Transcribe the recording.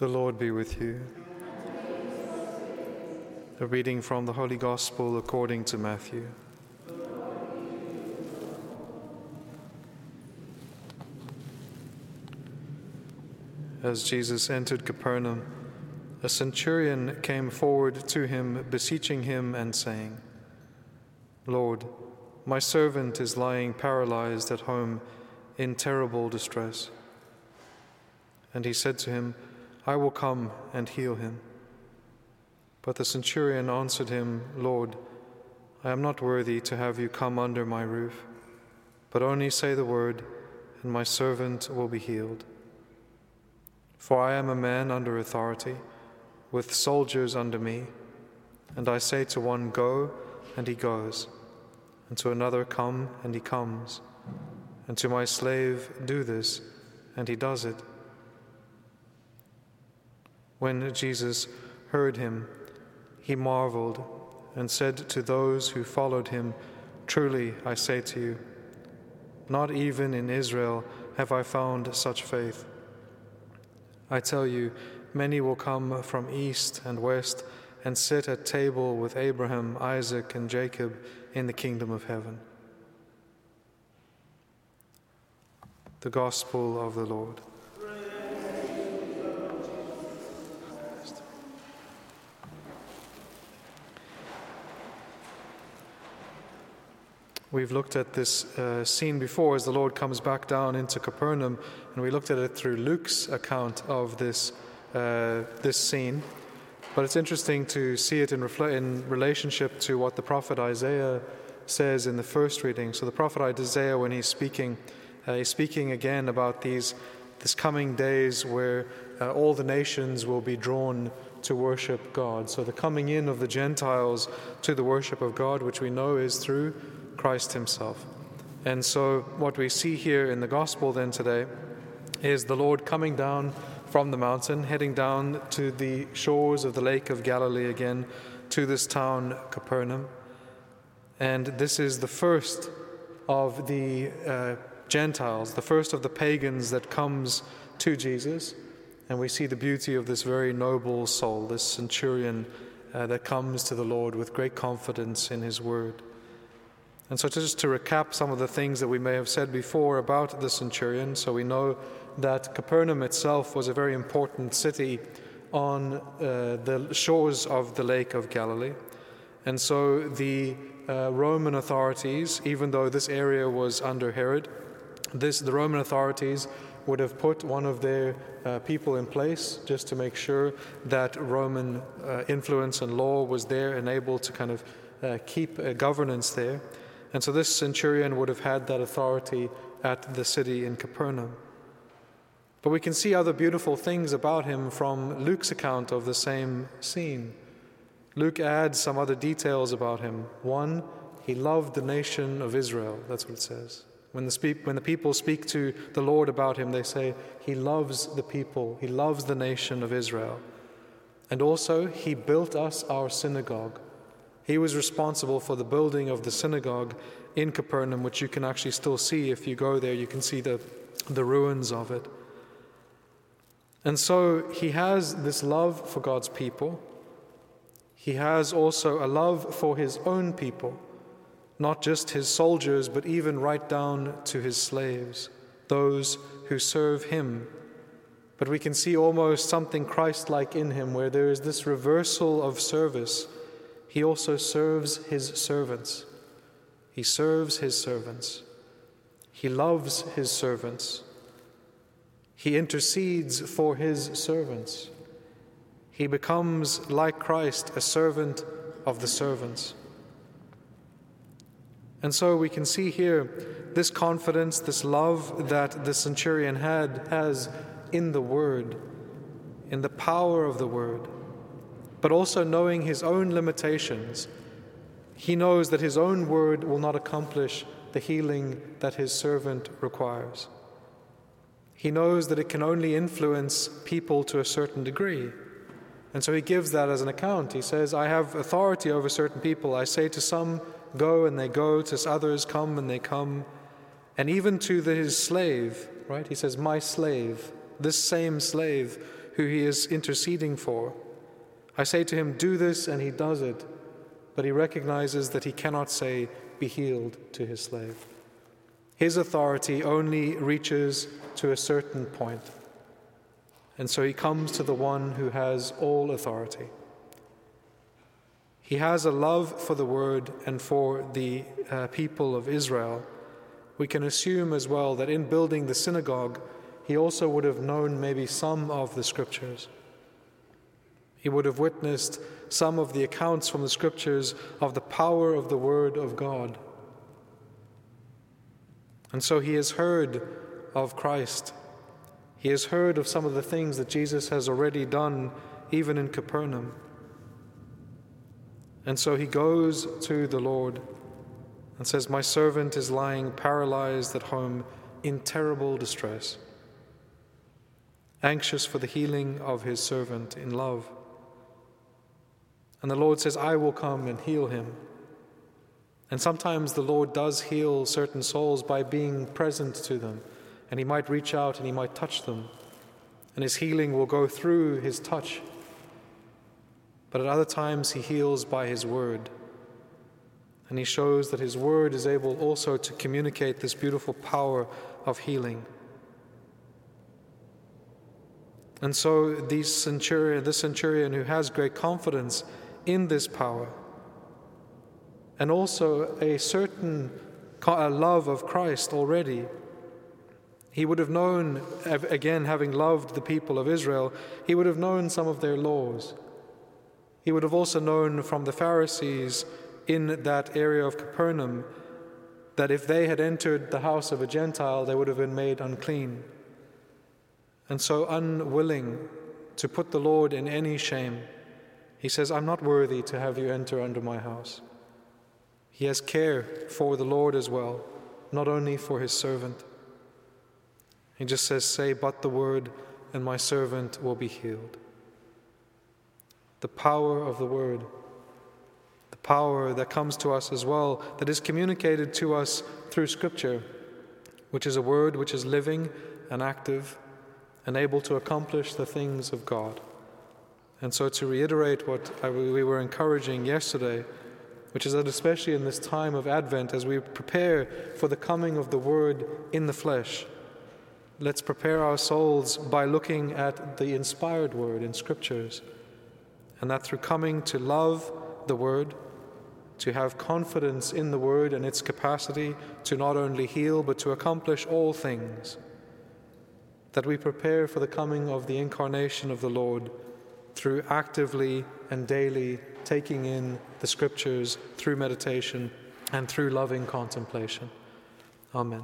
The Lord be with you. A reading from the Holy Gospel according to Matthew. As Jesus entered Capernaum, a centurion came forward to him, beseeching him and saying, Lord, my servant is lying paralyzed at home in terrible distress. And he said to him, I will come and heal him. But the centurion answered him, Lord, I am not worthy to have you come under my roof, but only say the word, and my servant will be healed. For I am a man under authority, with soldiers under me, and I say to one, Go, and he goes, and to another, Come, and he comes, and to my slave, Do this, and he does it. When Jesus heard him, he marveled and said to those who followed him, Truly, I say to you, not even in Israel have I found such faith. I tell you, many will come from east and west and sit at table with Abraham, Isaac, and Jacob in the kingdom of heaven. The Gospel of the Lord. We've looked at this uh, scene before as the Lord comes back down into Capernaum, and we looked at it through Luke's account of this, uh, this scene. But it's interesting to see it in, refle- in relationship to what the prophet Isaiah says in the first reading. So the prophet Isaiah, when he's speaking, uh, he's speaking again about these this coming days where uh, all the nations will be drawn to worship God. So the coming in of the Gentiles to the worship of God, which we know is through Christ Himself. And so, what we see here in the gospel then today is the Lord coming down from the mountain, heading down to the shores of the Lake of Galilee again, to this town, Capernaum. And this is the first of the uh, Gentiles, the first of the pagans that comes to Jesus. And we see the beauty of this very noble soul, this centurion uh, that comes to the Lord with great confidence in his word. And so, just to recap some of the things that we may have said before about the centurion, so we know that Capernaum itself was a very important city on uh, the shores of the Lake of Galilee. And so, the uh, Roman authorities, even though this area was under Herod, this, the Roman authorities would have put one of their uh, people in place just to make sure that Roman uh, influence and law was there and able to kind of uh, keep governance there. And so this centurion would have had that authority at the city in Capernaum. But we can see other beautiful things about him from Luke's account of the same scene. Luke adds some other details about him. One, he loved the nation of Israel. That's what it says. When the, when the people speak to the Lord about him, they say, He loves the people, He loves the nation of Israel. And also, He built us our synagogue. He was responsible for the building of the synagogue in Capernaum, which you can actually still see if you go there. You can see the, the ruins of it. And so he has this love for God's people. He has also a love for his own people, not just his soldiers, but even right down to his slaves, those who serve him. But we can see almost something Christ like in him, where there is this reversal of service he also serves his servants. He serves his servants. He loves his servants. He intercedes for his servants. He becomes, like Christ, a servant of the servants. And so we can see here this confidence, this love that the centurion had has in the word, in the power of the word but also knowing his own limitations. He knows that his own word will not accomplish the healing that his servant requires. He knows that it can only influence people to a certain degree. And so he gives that as an account. He says, I have authority over certain people. I say to some, go, and they go, to others, come, and they come. And even to the, his slave, right? He says, My slave, this same slave who he is interceding for. I say to him, Do this, and he does it, but he recognizes that he cannot say, Be healed to his slave. His authority only reaches to a certain point, and so he comes to the one who has all authority. He has a love for the word and for the uh, people of Israel. We can assume as well that in building the synagogue, he also would have known maybe some of the scriptures. He would have witnessed some of the accounts from the scriptures of the power of the Word of God. And so he has heard of Christ. He has heard of some of the things that Jesus has already done, even in Capernaum. And so he goes to the Lord and says, My servant is lying paralyzed at home in terrible distress, anxious for the healing of his servant in love. And the Lord says, I will come and heal him. And sometimes the Lord does heal certain souls by being present to them. And He might reach out and He might touch them. And His healing will go through His touch. But at other times, He heals by His word. And He shows that His word is able also to communicate this beautiful power of healing. And so, these centurion, this centurion who has great confidence in this power, and also a certain love of Christ already. He would have known, again, having loved the people of Israel, he would have known some of their laws. He would have also known from the Pharisees in that area of Capernaum that if they had entered the house of a Gentile, they would have been made unclean. And so, unwilling to put the Lord in any shame, he says, I'm not worthy to have you enter under my house. He has care for the Lord as well, not only for his servant. He just says, Say but the word, and my servant will be healed. The power of the word, the power that comes to us as well, that is communicated to us through Scripture, which is a word which is living and active and able to accomplish the things of God. And so, to reiterate what I, we were encouraging yesterday, which is that especially in this time of Advent, as we prepare for the coming of the Word in the flesh, let's prepare our souls by looking at the inspired Word in Scriptures. And that through coming to love the Word, to have confidence in the Word and its capacity to not only heal but to accomplish all things, that we prepare for the coming of the incarnation of the Lord through actively and daily taking in the scriptures through meditation and through loving contemplation. Amen.